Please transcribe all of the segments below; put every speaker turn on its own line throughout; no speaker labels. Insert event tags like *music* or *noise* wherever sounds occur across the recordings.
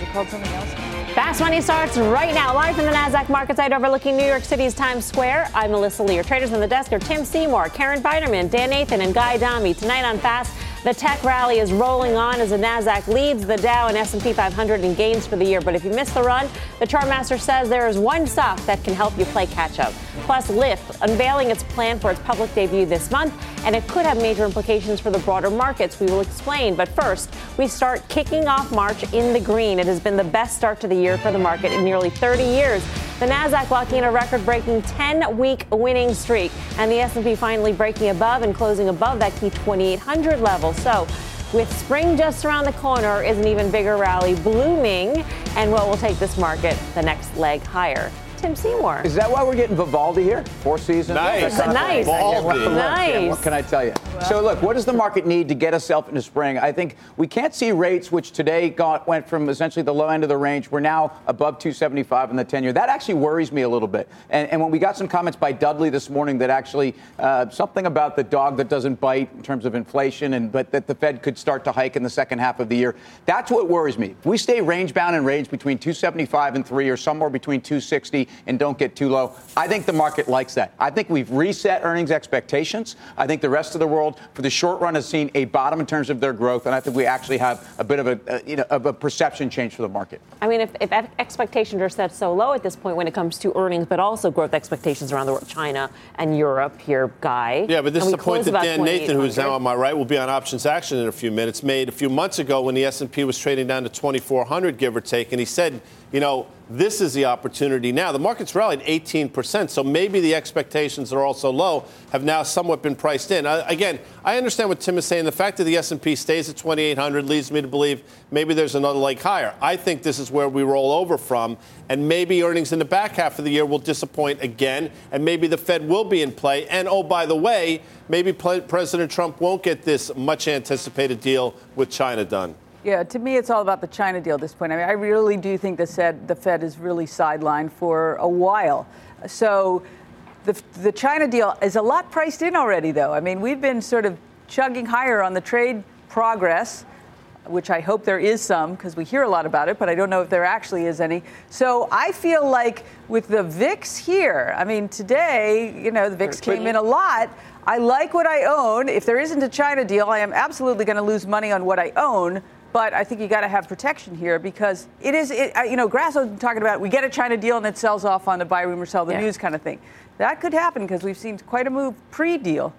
Is it called something else?
Fast Money starts right now, live from the NASDAQ market site overlooking New York City's Times Square. I'm Melissa Lee. Traders on the desk are Tim Seymour, Karen Finerman, Dan Nathan, and Guy Adami. Tonight on Fast, the tech rally is rolling on as the Nasdaq leads the Dow and S&P 500 in gains for the year. But if you missed the run, the chartmaster says there is one stock that can help you play catch up. Plus, Lyft unveiling its plan for its public debut this month, and it could have major implications for the broader markets. We will explain. But first, we start kicking off March in the green. It has been the best start to the year for the market in nearly 30 years. The Nasdaq locking in a record-breaking 10-week winning streak, and the S&P finally breaking above and closing above that key 2800 level. So, with spring just around the corner, is an even bigger rally blooming, and what will take this market the next leg higher? Tim Seymour.
Is that why we're getting Vivaldi here? Four seasons?
Nice.
Nice.
Vivaldi.
Nice.
What can I tell you? So, look, what does the market need to get itself into spring? I think we can't see rates, which today got, went from essentially the low end of the range. We're now above 275 in the 10 year. That actually worries me a little bit. And, and when we got some comments by Dudley this morning that actually uh, something about the dog that doesn't bite in terms of inflation, and but that the Fed could start to hike in the second half of the year, that's what worries me. If we stay range bound and range between 275 and 3 or somewhere between 260 and don't get too low, I think the market likes that. I think we've reset earnings expectations. I think the rest of the world, for the short run, has seen a bottom in terms of their growth, and I think we actually have a bit of a, uh, you know, of a perception change for the market.
I mean, if, if expectations are set so low at this point when it comes to earnings, but also growth expectations around the world, China and Europe, here, Guy.
Yeah, but this
and
is
we
the point that Dan Nathan, who's now on my right, will be on options action in a few minutes. Made a few months ago when the S&P was trading down to 2,400, give or take, and he said, you know, this is the opportunity now. The market's rallied 18%, so maybe the expectations are also low have now somewhat been priced in. Again, I understand what Tim is saying. The fact that the S&P stays at 2,800 leads me to believe maybe there's another leg higher. I think this is where we roll over from, and maybe earnings in the back half of the year will disappoint again, and maybe the Fed will be in play. And oh, by the way, maybe President Trump won't get this much anticipated deal with China done.
Yeah, to me, it's all about the China deal at this point. I mean, I really do think the Fed, the Fed is really sidelined for a while. So the, the China deal is a lot priced in already, though. I mean, we've been sort of chugging higher on the trade progress, which I hope there is some because we hear a lot about it, but I don't know if there actually is any. So I feel like with the VIX here, I mean, today, you know, the VIX came in a lot. I like what I own. If there isn't a China deal, I am absolutely going to lose money on what I own. But I think you got to have protection here because it is, it, uh, you know, Grasso's talking about we get a China deal and it sells off on the buy rumor, sell the
Yeah.
news kind of thing. That could happen because we've seen quite a move pre-deal.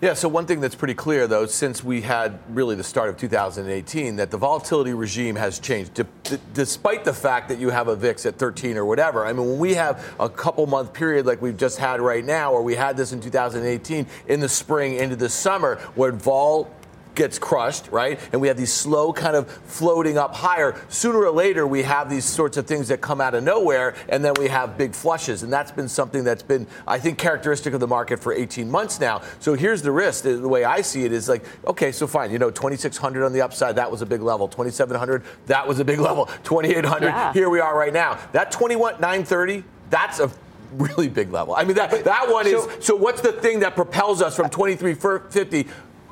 Yeah, so one thing that's pretty clear, though, since we had really the start of 2018, that the volatility regime has changed. D- d- despite the fact that you have a VIX at 13 or whatever, I mean, when we have a couple month period like we've just had right now, or we had this in 2018 in the spring into the summer, where vol gets crushed, right? And we have these slow kind of floating up higher. Sooner or later, we have these sorts of things that come out of nowhere, and then we have big flushes. And that's been something that's been, I think, characteristic of the market for 18 months now. So here's the risk. The way I see it is like, okay, so fine, you know, 2,600 on the upside, that was a big level. 2,700, that was a big level. *laughs* 2,800,
Yeah.
here we are right now. That 21,930, that's a really big level. I mean, that, that one is, so what's the thing that propels us from 2350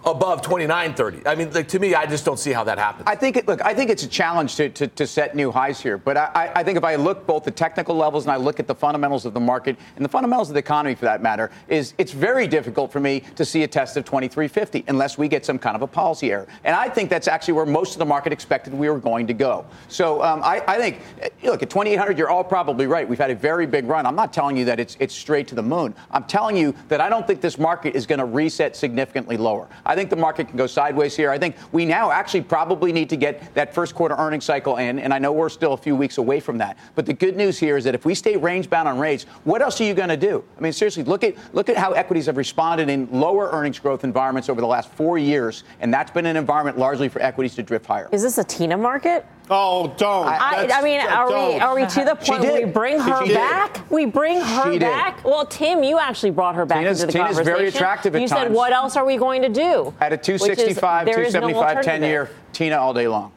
above 2930? I mean, like, to me, I just don't see how that happens.
I think it, look, I think it's a challenge to, to, to set new highs here. But I, I- think if I look both the technical levels and I look at the fundamentals of the market and the fundamentals of the economy for that matter, is it's very difficult for me to see a test of 2350 unless we get some kind of a policy error. And I think that's actually where most of the market expected we were going to go. So um, I, I think, eh, look, at 2800, you're all probably right. We've had a very big run. I'm not telling you that it's, it's straight to the moon. I'm telling you that I don't think this market is going to reset significantly lower. I think the market can go sideways here. I think we now actually probably need to get that first quarter earnings cycle in, and I know we're still a few weeks away from that. But the good news here is that if we stay range bound on rates, what else are you going to do? I mean, seriously, look at look at how equities have responded in lower earnings growth environments over the last four years, and that's been an environment largely for equities to drift higher.
Is this a Tina market?
Oh, don't.
I, I mean, are we
don't.
are we to the point where we
did.
bring
She
her
did.
back? We bring her
She did.
back. Well, Tim, you actually brought her back
Tina's-
into the
Tina's very
conversation.
attractive at
You said, what else are we going to do?
At a
Which is,
265,
there is no
275, 10 year. Tina all day long.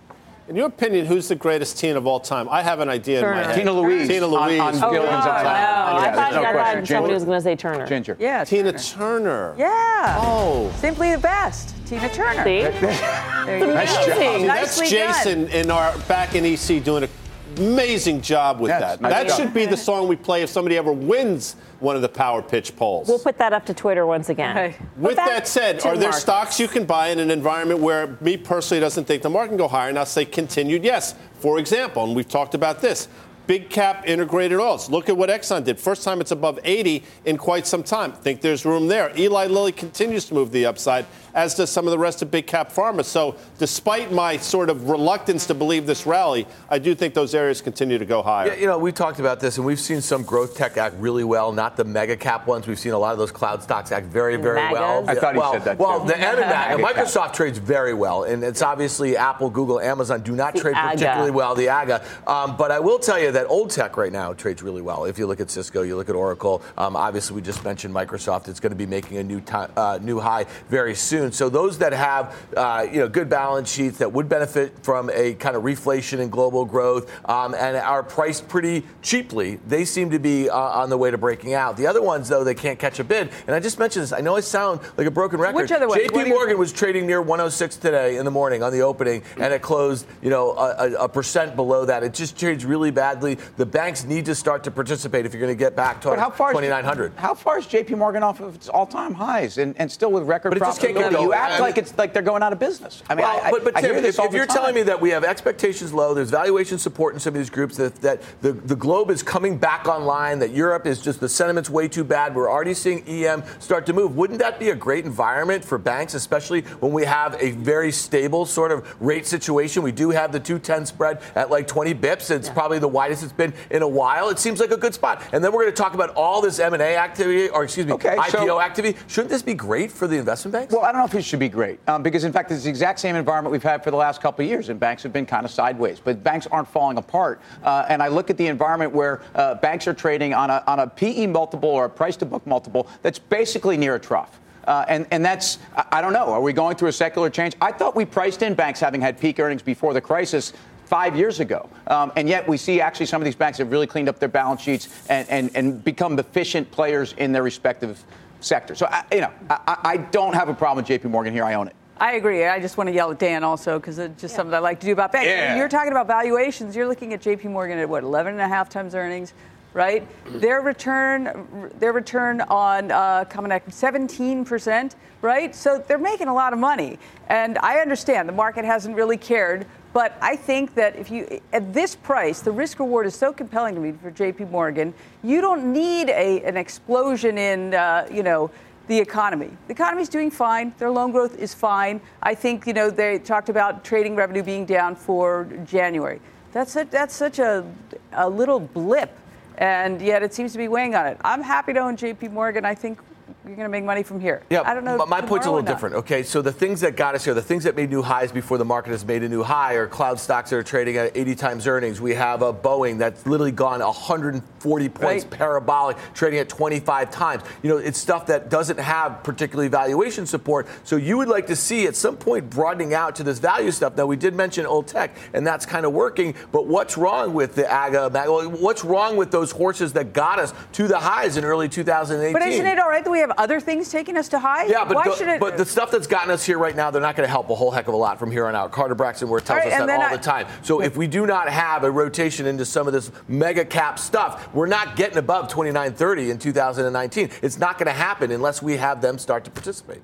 In your opinion, who's the greatest teen of all time? I have an idea in my
Turner.
head.
Tina Louise.
Tina Louise.
On,
Oh,
Gilligan's
no,
Island.
no.
Yeah,
I thought,
no
I
question.
thought somebody was going to say Turner.
Ginger.
Yeah,
Tina
Turner.
Turner.
Yeah.
Oh.
Simply the best. Tina Turner.
See? *laughs*
Nice job.
Amazing.
That's
Nicely done.
Jason in our back in EC doing an amazing job with
Yes,
that.
nice
that
job.
should be the song we play if somebody ever wins one of the power pitch polls.
We'll put that up to Twitter once again.
Right.
With that said,
to
are there
markets.
stocks you can buy in an environment where me personally doesn't think the market can go higher? And I'll say continued yes. For example, and we've talked about this. Big cap integrated oils. Look at what Exxon did. First time it's above 80 in quite some time. Think there's room there. Eli Lilly continues to move the upside, as does some of the rest of big cap pharma. So, despite my sort of reluctance to believe this rally, I do think those areas continue to go higher.
Yeah, you know, we talked about this, and we've seen some growth tech act really well, not the mega cap ones. We've seen a lot of those cloud stocks act very, very
Magas?
well.
I thought he
well,
said that,
Well,
too.
the M and MAGA, Microsoft trades very well, and it's obviously Apple, Google, Amazon do not
The
trade
AGA.
particularly well, the AGA. Um, but I will tell you that old tech right now trades really well. If you look at Cisco, you look at Oracle. Um, obviously, we just mentioned Microsoft. It's going to be making a new ti uh, new high very soon. So those that have uh, you know good balance sheets that would benefit from a kind of reflation in global growth um, and are priced pretty cheaply, they seem to be uh, on the way to breaking out. The other ones, though, they can't catch a bid. And I just mentioned this. I know I sound like a broken record.
Which other?
JP Morgan was trading near 106 today in the morning on the opening, and it closed, you know, a, a- a percent below that. It just trades really badly. The banks need to start to participate if you're going to get back to
But how far is
2900.
How far is J.P. Morgan off of its all-time highs and, and still with record
But it just can't get
profitability? You act
I mean-
like it's like they're going out of business. I mean,
well,
I, I,
but, but
I
Tim,
hear this
if,
all
if
the
you're
time.
telling me that we have expectations low, there's valuation support in some of these groups, that, that the, the globe is coming back online, that Europe is just the sentiment's way too bad, we're already seeing EM start to move. Wouldn't that be a great environment for banks, especially when we have a very stable sort of rate situation? We do have the 210 spread at like 20 bips. It's probably the widest it's been in a while. It seems like a good spot. And then we're going to talk about all this M&A activity, or excuse me,
Okay,
IPO
so-
activity. Shouldn't this be great for the investment banks?
Well, I don't know if it should be great um, because, in fact, it's the exact same environment we've had for the last couple of years, and banks have been kind of sideways. But banks aren't falling apart. Uh, and I look at the environment where uh, banks are trading on a, on a PE multiple or a price to book multiple that's basically near a trough. Uh, and, and that's, I, I don't know, are we going through a secular change? I thought we priced in banks having had peak earnings before the crisis five years ago. Um, and yet we see actually some of these banks have really cleaned up their balance sheets and, and, and become efficient players in their respective sectors. So, I, you know, I, I- I don't have a problem with JP Morgan here. I own it.
I agree. I just want to yell at Dan also because it's just something I like to do about banks.
Yeah.
You're talking about valuations, you're looking at JP Morgan at what, 11 and a half times earnings, right? Their return, their return on uh, common equity, 17%, right? So they're making a lot of money. And I understand the market hasn't really cared. But I think that if you, at this price, the risk reward is so compelling to me for JP Morgan, you don't need a, an explosion in, uh, you know, the economy. The economy's doing fine. Their loan growth is fine. I think you know they talked about trading revenue being down for January. That's a, that's such a, a little blip, and yet it seems to be weighing on it. I'm happy to own J.P. Morgan. I think you're going to make money from here.
Yeah,
I don't know.
but My point's a little different. Okay, so the things that got us here, the things that made new highs before the market has made a new high, are cloud stocks that are trading at 80 times earnings. We have a Boeing that's literally gone 140 points
Right.
parabolic, trading at 25 times. You know, it's stuff that doesn't have particularly valuation support. So you would like to see at some point broadening out to this value stuff. Now we did mention old tech, and that's kind of working. But what's wrong with the AGA? What's wrong with those horses that got us to the highs in early 2018?
But isn't it all right that we have other things taking us to high?
Yeah, but,
why
the,
should it?
but the stuff that's gotten us here right now, they're not going to help a whole heck of a lot from here on out. Carter Braxton Worth tells
All right,
us that all
I-
the time. So if we do not have a rotation into some of this mega cap stuff, we're not getting above 29.30 in 2019. It's not going to happen unless we have them start to participate.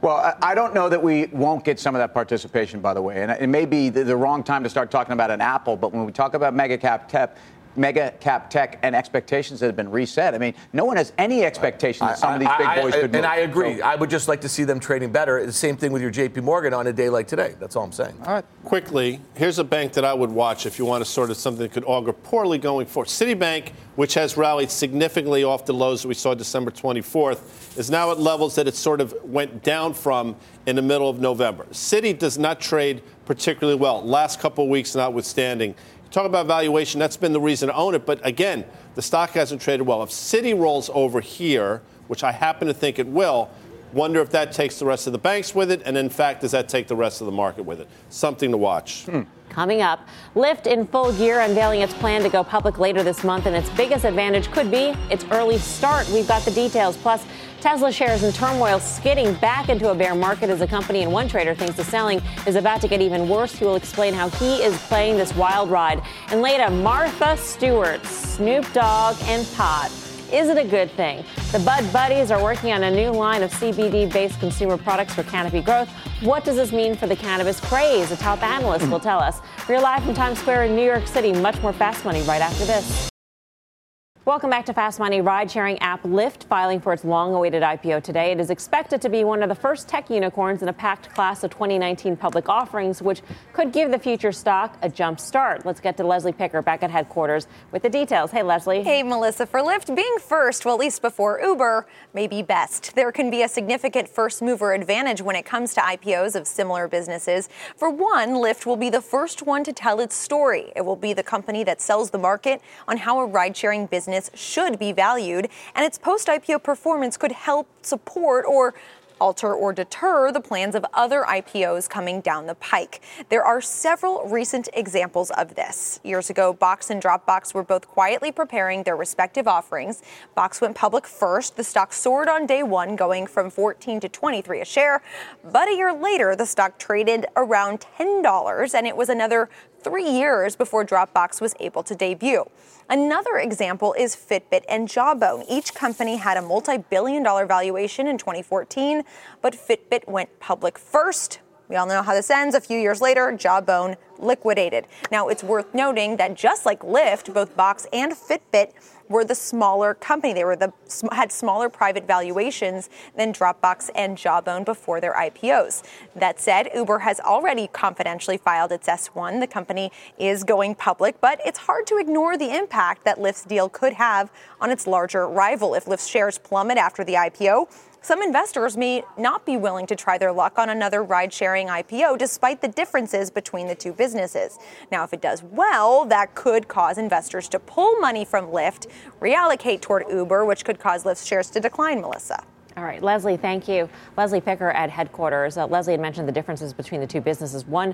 Well, I I don't know that we won't get some of that participation, by the way. And it may be the, the wrong time to start talking about an Apple, but when we talk about mega cap tech, mega cap tech and expectations that have been reset, I mean, no one has any expectation that some of these big
I- I-
boys could move.
And I agree.
So-
I would just like to see them trading better. The same thing with your JP Morgan on a day like today. That's all I'm saying.
all right.
quickly, here's a bank that I would watch if you want to sort of something that could augur poorly going forward. Citibank, which has rallied significantly off the lows that we saw December 24th, is now at levels that it sort of went down from in the middle of November. Citi does not trade particularly well. Last couple of weeks, notwithstanding. Talk about valuation, that's been the reason to own it. But again, the stock hasn't traded well. If Citi rolls over here, which I happen to think it will, wonder if that takes the rest of the banks with it, and in fact, does that take the rest of the market with it? Something to watch. Hmm.
Coming up. Lyft in full gear, unveiling its plan to go public later this month, and its biggest advantage could be its early start. We've got the details. Plus, Tesla shares in turmoil, skidding back into a bear market as a company and one trader thinks the selling is about to get even worse. He will explain how he is playing this wild ride. And later, Martha Stewart, Snoop Dogg, and Pot. Is it a good thing? The Bud Buddies are working on a new line of CBD based consumer products for Canopy Growth. What does this mean for the cannabis craze? A top analyst will tell us. We're live from Times Square in New York City. Much more fast money right after this. Welcome back to Fast Money. Ride sharing app Lyft filing for its long awaited IPO today. It is expected to be one of the first tech unicorns in a packed class of 2019 public offerings, which could give the future stock a jump start. Let's get to Leslie Picker back at headquarters with the details. Hey, Leslie.
Hey, Melissa. For Lyft, being first, well, at least before Uber, may be best. There can be a significant first mover advantage when it comes to IPOs of similar businesses. For one, Lyft will be the first one to tell its story. It will be the company that sells the market on how a ride sharing business business should be valued, and its post IPO performance could help support or alter or deter the plans of other IPOs coming down the pike. There are several recent examples of this. Years ago, Box and Dropbox were both quietly preparing their respective offerings. Box went public first. The stock soared on day one, going from 14 to 23 a share. But a year later, the stock traded around $10, and it was another three years before Dropbox was able to debut. Another example is Fitbit and Jawbone. Each company had a multi billion dollar valuation in 2014, but Fitbit went public first. We all know how this ends. A few years later, Jawbone liquidated. Now, it's worth noting that just like Lyft, both Box and Fitbit were the smaller company. They were the had smaller private valuations than Dropbox and Jawbone before their IPOs. That said, Uber has already confidentially filed its S1. The company is going public, but it's hard to ignore the impact that Lyft's deal could have on its larger rival. If Lyft's shares plummet after the IPO, some investors may not be willing to try their luck on another ride sharing IPO despite the differences between the two businesses. Now, if it does well, that could cause investors to pull money from Lyft, reallocate toward Uber, which could cause Lyft's shares to decline, Melissa.
All right, Leslie, thank you. Leslie Picker at headquarters. Uh, Leslie had mentioned the differences between the two businesses. One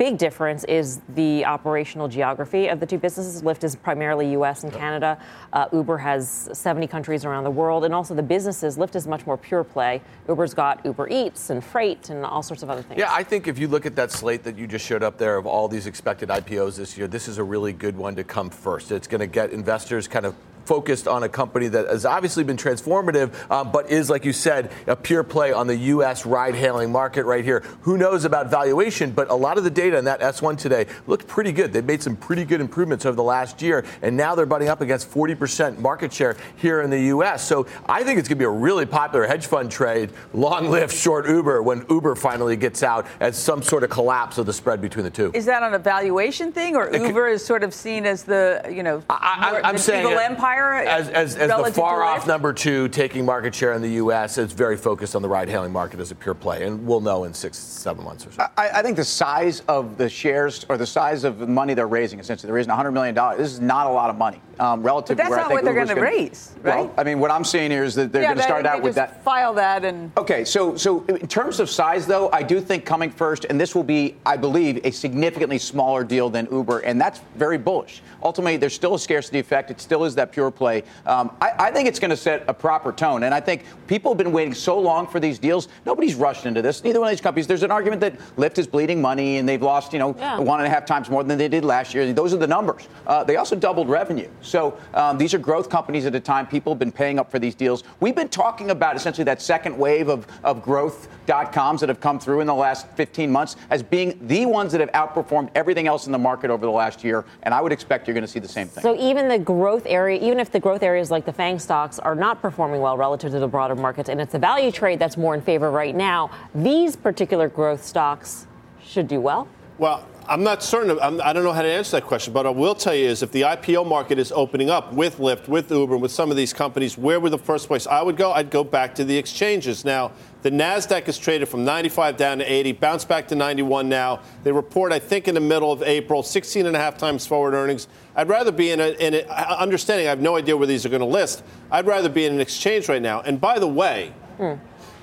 big difference is the operational geography of the two businesses. Lyft is primarily U.S. and Canada. Uh, Uber has 70 countries around the world, and also the businesses. Lyft is much more pure play. Uber's got Uber Eats and Freight and all sorts of other things.
Yeah, I think if you look at that slate that you just showed up there of all these expected IPOs this year, this is a really good one to come first. It's going to get investors kind of focused on a company that has obviously been transformative, um, but is, like you said, a pure play on the U.S. ride hailing market right here. Who knows about valuation, but a lot of the data in that S1 today looked pretty good. They've made some pretty good improvements over the last year, and now they're butting up against 40% market share here in the U.S. So I think it's going to be a really popular hedge fund trade, long Lyft short Uber, when Uber finally gets out as some sort of collapse of the spread between the two.
Is that on a valuation thing, or it Uber could, is sort of seen as the, you know,
I, am saying empire? Empire as, as, as the far off number two taking market share in the U.S. is very focused on the ride hailing market as a pure play, and we'll know in six, seven months or so.
I, I think the size of the shares or the size of the money they're raising, essentially, they're raising 100 million dollars. This is not a lot of money um, relative
but that's
to where
not
I think
what they're going to raise, right?
Well, I mean, what I'm saying here is that they're
yeah,
going to start out with that.
File that and.
Okay, so so in terms of size, though, I do think coming first, and this will be, I believe, a significantly smaller deal than Uber, and that's very bullish. Ultimately, there's still a scarcity effect. It still is that pure play. Um, I, I, think it's going to set a proper tone, and I think people have been waiting so long for these deals. Nobody's rushed into this. Neither one of these companies. There's an argument that Lyft is bleeding money, and they've lost, you know, yeah. one and a half times more than they did last year. Those are the numbers. Uh, they also doubled revenue. So um, these are growth companies at a time. People have been paying up for these deals. We've been talking about essentially that second wave of, of growth dot coms that have come through in the last 15 months as being the ones that have outperformed everything else in the market over the last year. And I would expect you're going to see the same thing.
So even the growth area, even if the growth areas like the FANG stocks are not performing well relative to the broader markets, and it's a value trade that's more in favor right now, these particular growth stocks should do well?
Well, I'm not certain. I'm, I do not know how to answer that question, but I will tell you is if the IPO market is opening up with Lyft, with Uber, with some of these companies, where would the first place I would go? I'd go back to the exchanges. Now, the Nasdaq is traded from 95 down to 80, bounced back to 91 now. They report, I think, in the middle of April, 16 and a half times forward earnings. I'd rather be in a, in a understanding. I have no idea where these are going to list. I'd rather be in an exchange right now. And by the way. Mm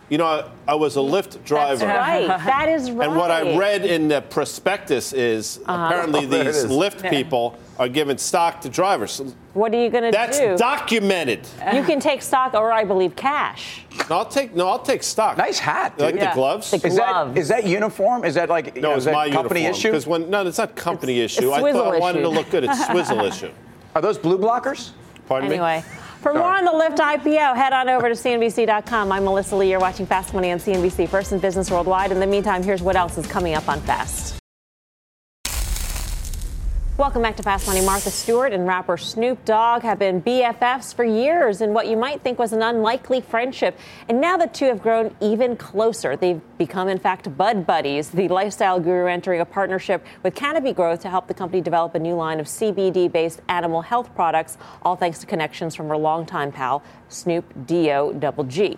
You know, I, I was a Lyft driver.
Right. *laughs* That is right.
And what I read in the prospectus is uh-huh. apparently *laughs*
Oh,
these
is.
Lyft people are giving stock to drivers.
What are you going to do?
That's documented.
you can take stock, or I believe cash.
No, I'll take no, I'll take stock.
Nice hat.
You like
dude.
the gloves?
The
Is
gloves.
that is that uniform? Is that like
no,
know,
it's
is that
my
company
uniform.
issue?
Because when no, it's not company issue.
it's
I thought I
swizzle
wanted to
issue.
look good. It's swizzle *laughs* issue.
Are those blue blockers?
Pardon me.
Anyway, for more on the Lyft IPO, head on over to CNBC.com. I'm Melissa Lee. You're watching Fast Money on CNBC, first in business worldwide. In the meantime, here's what else is coming up on Fast. Welcome back to Fast Money. Martha Stewart and rapper Snoop Dogg have been BFFs for years in what you might think was an unlikely friendship. And now the two have grown even closer. They've become, in fact, bud buddies. The lifestyle guru entering a partnership with Canopy Growth to help the company develop a new line of CBD based animal health products, all thanks to connections from her longtime pal, Snoop D-O double G.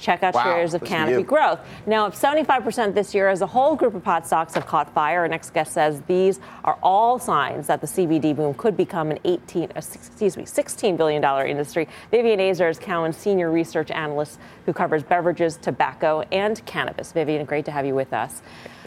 Check out
Wow,
shares of Canopy. Growth. Now, if 75% this year as a whole group of pot stocks have caught fire, our next guest says these are all signs that the CBD boom could become an 18, uh, excuse me, 16 billion dollar industry. Vivien Azer is Cowen's senior research analyst who covers beverages, tobacco, and cannabis. Vivien, great to have you with us.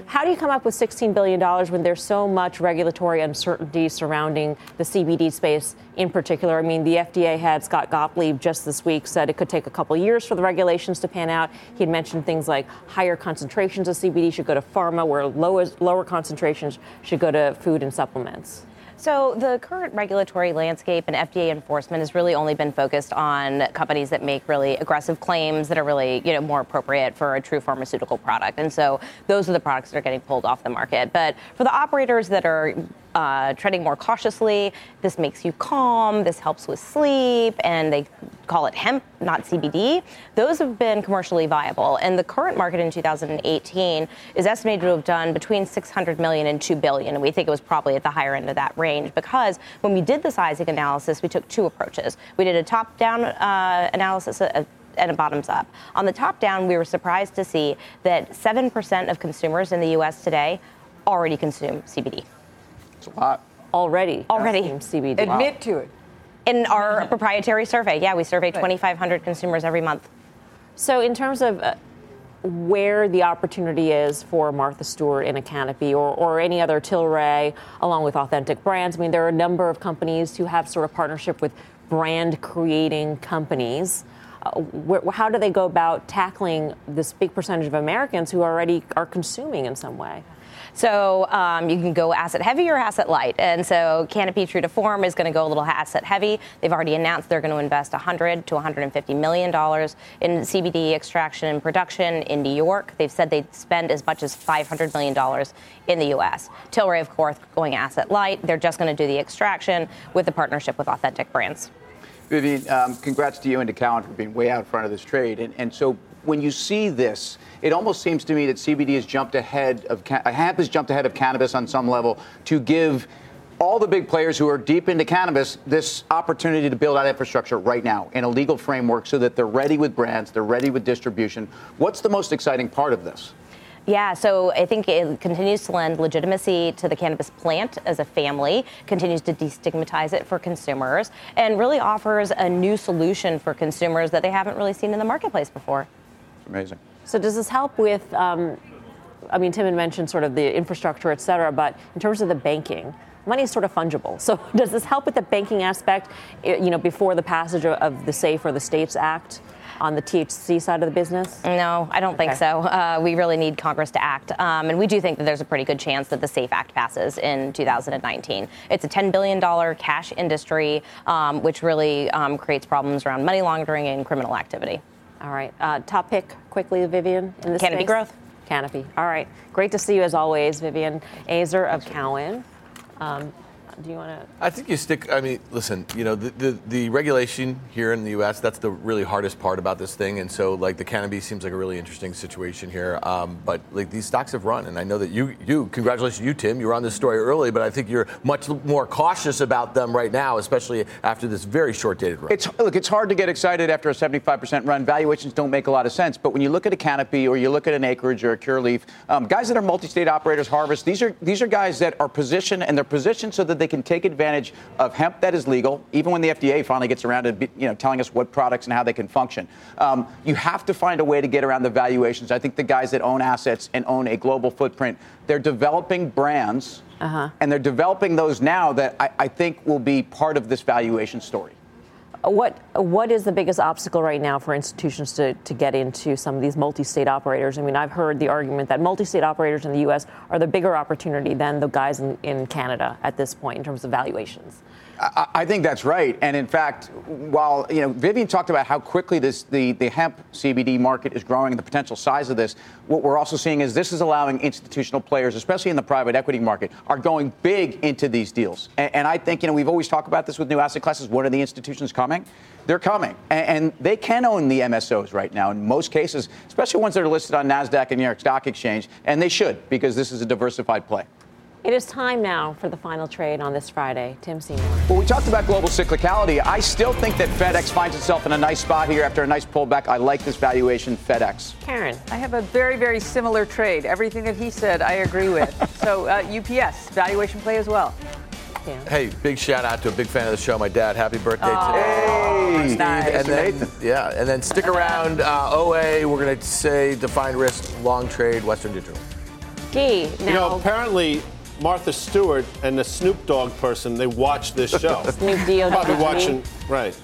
How do you come up with 16 billion dollars when there's so much regulatory uncertainty surrounding the CBD space in particular? I mean, the FDA had Scott Gottlieb just this week said it could take a couple years for the regulations to pan out. He had mentioned things like higher concentrations of CBD should go to pharma, where lower, lower concentrations should go to food and supplements.
So the current regulatory landscape and FDA enforcement has really only been focused on companies that make really aggressive claims that are really, you know, more appropriate for a true pharmaceutical product. And so those are the products that are getting pulled off the market. But for the operators that are uh, treading more cautiously, this makes you calm, this helps with sleep, and they call it hemp, not CBD. Those have been commercially viable. And the current market in 2018 is estimated to have done between 600 million and 2 billion. And we think it was probably at the higher end of that range because when we did the sizing analysis, we took two approaches. We did a top down uh, analysis. Uh, and a bottoms up. On the top down, we were surprised to see that 7% of consumers in the US today already consume CBD.
It's a lot.
Already,
Already.
CBD.
Admit to it.
In our *laughs* proprietary survey, yeah, we survey 2,500 consumers every month.
So, in terms of uh, where the opportunity is for Martha Stewart in a canopy or, or any other Tilray, along with authentic brands, I mean, there are a number of companies who have sort of partnership with brand creating companies. Uh, where, how do they go about tackling this big percentage of Americans who already are consuming in some way?
So um, you can go asset heavy or asset light. And so Canopy True to Form is going to go a little asset heavy. They've already announced they're going to invest 100 to 150 million dollars in CBD extraction and production in New York. They've said they'd spend as much as 500 million dollars in the U.S. Tilray, of course, going asset light. They're just going to do the extraction with the partnership with Authentic Brands.
Vivien, um, congrats to you and to Cowen for being way out in front of this trade. And, and so when you see this, it almost seems to me that CBD has jumped ahead of hemp has jumped ahead of cannabis on some level to give all the big players who are deep into cannabis this opportunity to build out infrastructure right now in a legal framework so that they're ready with brands, they're ready with distribution. What's the most exciting part of this?
Yeah, so I think it continues to lend legitimacy to the cannabis plant as a family, continues to destigmatize it for consumers, and really offers a new solution for consumers that they haven't really seen in the marketplace before.
Amazing.
So does this help with? Um, I mean, Tim had mentioned sort of the infrastructure, et cetera, but in terms of the banking, money is sort of fungible. So *laughs* does this help with the banking aspect? eh, You know, before the passage of- of the Safe or the States Act on the THC side of the business.
No, I don't think so. Uh, we really need Congress to act. Um, and we do think that there's a pretty good chance that the SAFE Act passes in 2019. It's a $10 billion cash industry, um, which really um, creates problems around money laundering and criminal activity.
All right. Uh, top pick quickly, Vivien. In this
Canopy
space?
Growth.
Canopy. All right. Great to see you as always, Vivien Azer of Cowen. Um, do you want to?
I think you stick. I mean, listen. You know, the, the the regulation here in the U.S. That's the really hardest part about this thing. And so, like, the cannabis seems like a really interesting situation here. Um, but like, these stocks have run, and I know that you you congratulations you Tim. You were on this story early, but I think you're much more cautious about them right now, especially after this very short dated run.
It's look, it's hard to get excited after a 75% run. Valuations don't make a lot of sense. But when you look at a Canopy or you look at an Acreage or a Curaleaf, um, guys that are multi-state operators, Harvest, these are these are guys that are positioned and they're positioned so that they can take advantage of hemp that is legal, even when the FDA finally gets around to you know telling us what products and how they can function. Um, you have to find a way to get around the valuations. I think the guys that own assets and own a global footprint, they're developing brands, uh-huh. and they're developing those now that I, I think will be part of this valuation story.
What what is the biggest obstacle right now for institutions to, to get into some of these multi-state operators? I mean, I've heard the argument that multi-state operators in the U.S. are the bigger opportunity than the guys in, in Canada at this point in terms of valuations.
I, think that's right. And in fact, while you know Vivien talked about how quickly this the, the hemp CBD market is growing and the potential size of this, what we're also seeing is this is allowing institutional players, especially in the private equity market, are going big into these deals. And, and I think you know we've always talked about this with new asset classes. What are the institutions coming? They're coming, and, and they can own the MSOs right now in most cases, especially ones that are listed on Nasdaq and New York Stock Exchange, and they should because this is a diversified play.
It is time now for the final trade on this Friday. Tim Seymour.
Well, we talked about global cyclicality. I still think that FedEx finds itself in a nice spot here after a nice pullback. I like this valuation, FedEx.
Karen.
I have a very, very similar trade. Everything that he said, I agree with. *laughs* so, uh, UPS, valuation play as well.
Yeah. Hey, big shout out to a big fan of the show, my dad. Happy birthday
oh,
today.
Hey, nice.
And then, yeah, and then stick around. Uh, OA, we're going to say defined risk, long trade, Western Digital.
Gee,
now. You know, apparently Martha Stewart and the Snoop Dogg person, they watch this *laughs* show.
Snoop Dogg.
Probably watching, right,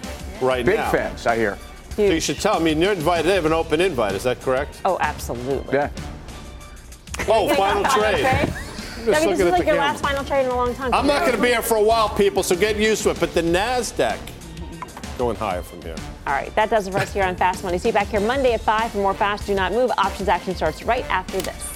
right
Big
now.
Big fans, I hear.
Huge. So you should tell. I mean, you're invited. They have an open invite. Is that correct?
Oh, absolutely.
Yeah.
Oh, final trade.
I mean, this is like your camera. last final trade in a long time.
I'm not going to be here for a while, people, so get used to it. But the NASDAQ going higher from here.
All right, that does it for us here on Fast Money. See you back here Monday at 5 for more Fast Do Not Move. Options action starts right after this.